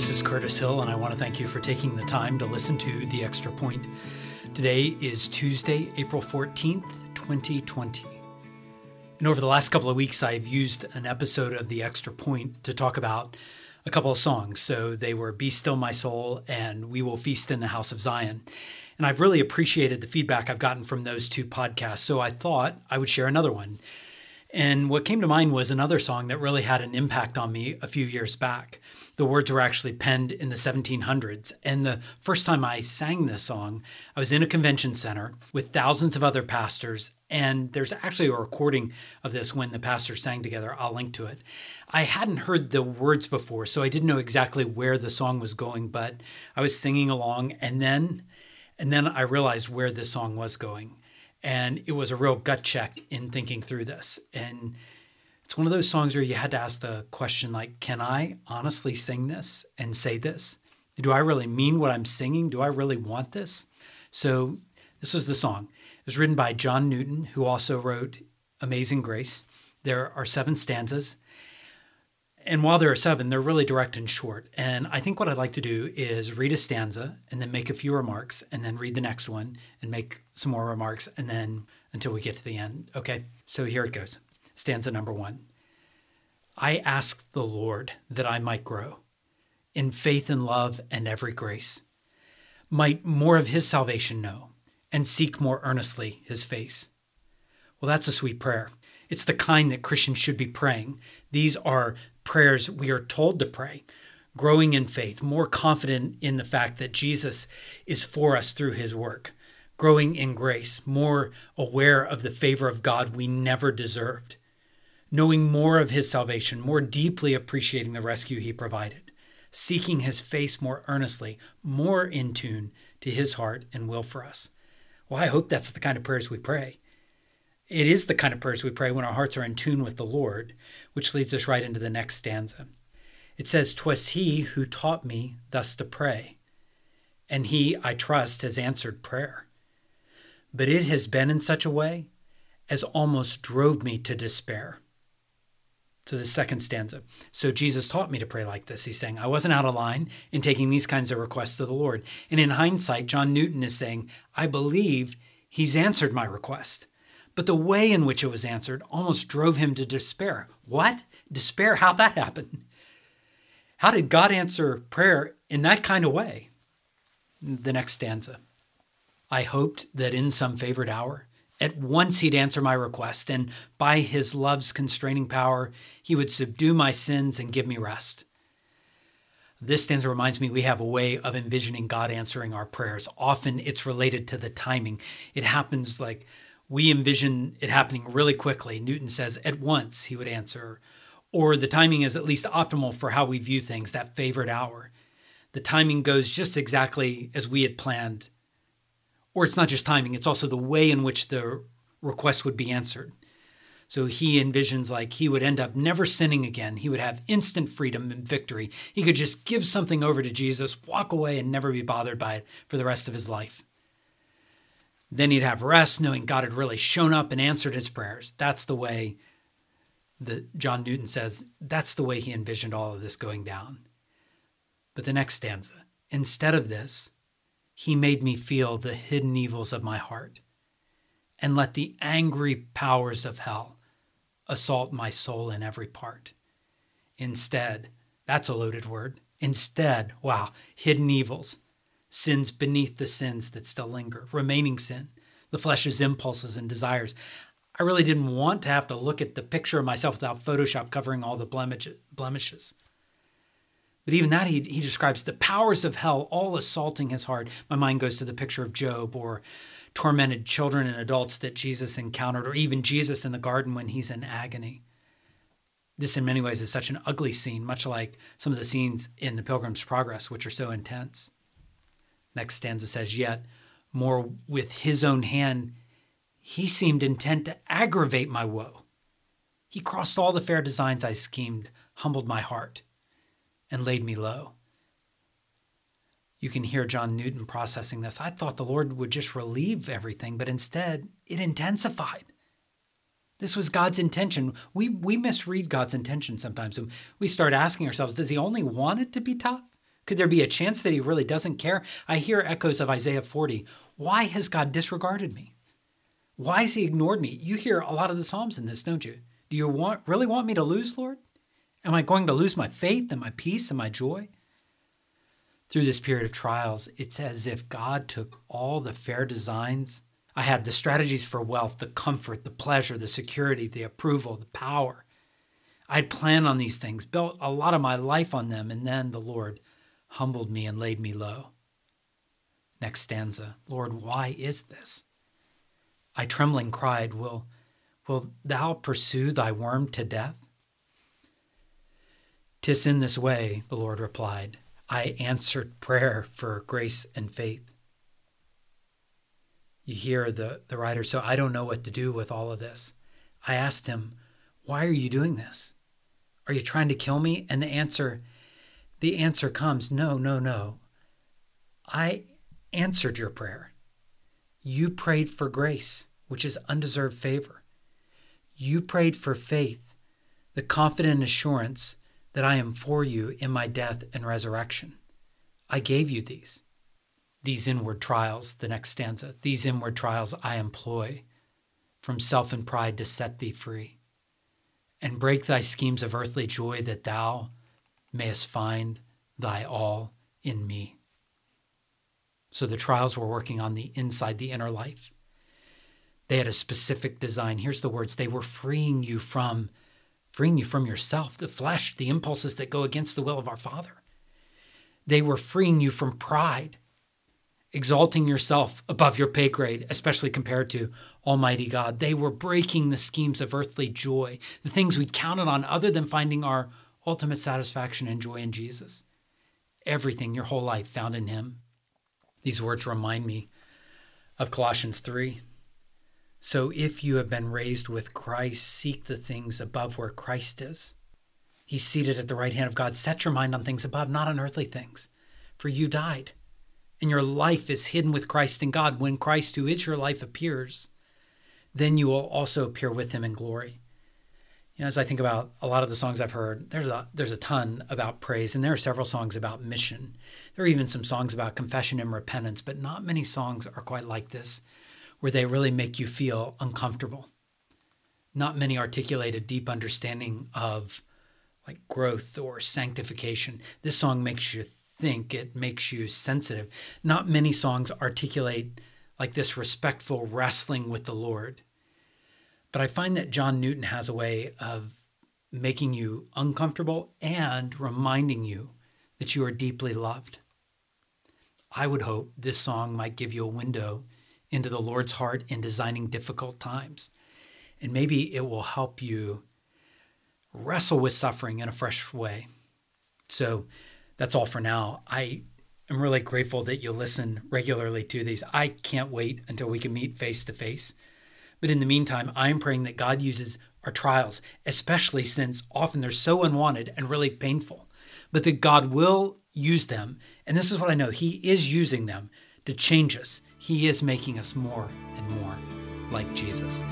This is Curtis Hill, and I want to thank you for taking the time to listen to The Extra Point. Today is Tuesday, April 14th, 2020. And over the last couple of weeks, I've used an episode of The Extra Point to talk about a couple of songs. So they were Be Still My Soul and We Will Feast in the House of Zion. And I've really appreciated the feedback I've gotten from those two podcasts. So I thought I would share another one. And what came to mind was another song that really had an impact on me a few years back. The words were actually penned in the 1700s. And the first time I sang this song, I was in a convention center with thousands of other pastors. And there's actually a recording of this when the pastors sang together. I'll link to it. I hadn't heard the words before, so I didn't know exactly where the song was going, but I was singing along. And then, and then I realized where this song was going and it was a real gut check in thinking through this. And it's one of those songs where you had to ask the question like, can I honestly sing this and say this? Do I really mean what I'm singing? Do I really want this? So this was the song. It was written by John Newton, who also wrote Amazing Grace. There are seven stanzas and while there are seven, they're really direct and short. And I think what I'd like to do is read a stanza and then make a few remarks and then read the next one and make some more remarks and then until we get to the end. Okay, so here it goes. Stanza number one I asked the Lord that I might grow in faith and love and every grace, might more of his salvation know and seek more earnestly his face. Well, that's a sweet prayer. It's the kind that Christians should be praying. These are prayers we are told to pray, growing in faith, more confident in the fact that Jesus is for us through his work, growing in grace, more aware of the favor of God we never deserved, knowing more of his salvation, more deeply appreciating the rescue he provided, seeking his face more earnestly, more in tune to his heart and will for us. Well, I hope that's the kind of prayers we pray. It is the kind of prayers we pray when our hearts are in tune with the Lord, which leads us right into the next stanza. It says, "'Twas he who taught me thus to pray, and he, I trust, has answered prayer. But it has been in such a way as almost drove me to despair. So the second stanza. So Jesus taught me to pray like this. He's saying, I wasn't out of line in taking these kinds of requests to the Lord. And in hindsight, John Newton is saying, I believe he's answered my request. But the way in which it was answered almost drove him to despair. What? Despair? How'd that happen? How did God answer prayer in that kind of way? The next stanza. I hoped that in some favored hour, at once he'd answer my request, and by his love's constraining power, he would subdue my sins and give me rest. This stanza reminds me we have a way of envisioning God answering our prayers. Often it's related to the timing. It happens like we envision it happening really quickly. Newton says at once he would answer, or the timing is at least optimal for how we view things, that favorite hour. The timing goes just exactly as we had planned. Or it's not just timing, it's also the way in which the request would be answered. So he envisions like he would end up never sinning again. He would have instant freedom and victory. He could just give something over to Jesus, walk away, and never be bothered by it for the rest of his life. Then he'd have rest, knowing God had really shown up and answered his prayers. That's the way that John Newton says, that's the way he envisioned all of this going down. But the next stanza, instead of this, he made me feel the hidden evils of my heart and let the angry powers of hell assault my soul in every part. Instead, that's a loaded word. Instead, wow, hidden evils sins beneath the sins that still linger, remaining sin, the flesh's impulses and desires. I really didn't want to have to look at the picture of myself without Photoshop covering all the blemishes. But even that, he, he describes the powers of hell all assaulting his heart. My mind goes to the picture of Job or tormented children and adults that Jesus encountered, or even Jesus in the garden when he's in agony. This, in many ways, is such an ugly scene, much like some of the scenes in The Pilgrim's Progress, which are so intense. Next stanza says, Yet more with his own hand, he seemed intent to aggravate my woe. He crossed all the fair designs I schemed, humbled my heart, and laid me low. You can hear John Newton processing this. I thought the Lord would just relieve everything, but instead it intensified. This was God's intention. We, we misread God's intention sometimes. we start asking ourselves, does he only want it to be tough? Could there be a chance that he really doesn't care? I hear echoes of Isaiah 40. Why has God disregarded me? Why has he ignored me? You hear a lot of the Psalms in this, don't you? Do you want, really want me to lose, Lord? Am I going to lose my faith and my peace and my joy? Through this period of trials, it's as if God took all the fair designs I had, the strategies for wealth, the comfort, the pleasure, the security, the approval, the power. I'd planned on these things, built a lot of my life on them, and then the Lord humbled me and laid me low. Next stanza Lord, why is this? I trembling cried, Will, will thou pursue thy worm to death? Tis in this way, the Lord replied, I answered prayer for grace and faith. You hear the, the writer, so I don't know what to do with all of this. I asked him, Why are you doing this? Are you trying to kill me? And the answer, the answer comes, No, no, no. I answered your prayer. You prayed for grace, which is undeserved favor. You prayed for faith, the confident assurance that I am for you in my death and resurrection. I gave you these. These inward trials, the next stanza, these inward trials I employ from self and pride to set thee free and break thy schemes of earthly joy that thou mayest find thy all in me. So the trials were working on the inside, the inner life. They had a specific design. Here's the words they were freeing you from freeing you from yourself, the flesh, the impulses that go against the will of our Father. They were freeing you from pride, exalting yourself above your pay grade, especially compared to Almighty God. They were breaking the schemes of earthly joy, the things we counted on other than finding our ultimate satisfaction and joy in Jesus. Everything, your whole life, found in Him. These words remind me of Colossians 3. So if you have been raised with Christ, seek the things above where Christ is. He's seated at the right hand of God. Set your mind on things above, not on earthly things. For you died, and your life is hidden with Christ in God. When Christ, who is your life, appears, then you will also appear with him in glory. You know, as I think about a lot of the songs I've heard, there's a there's a ton about praise, and there are several songs about mission. There are even some songs about confession and repentance, but not many songs are quite like this where they really make you feel uncomfortable. Not many articulate a deep understanding of like growth or sanctification. This song makes you think, it makes you sensitive. Not many songs articulate like this respectful wrestling with the Lord. But I find that John Newton has a way of making you uncomfortable and reminding you that you are deeply loved. I would hope this song might give you a window into the Lord's heart in designing difficult times. And maybe it will help you wrestle with suffering in a fresh way. So that's all for now. I am really grateful that you listen regularly to these. I can't wait until we can meet face to face. But in the meantime, I'm praying that God uses our trials, especially since often they're so unwanted and really painful, but that God will use them. And this is what I know He is using them to change us he is making us more and more like Jesus.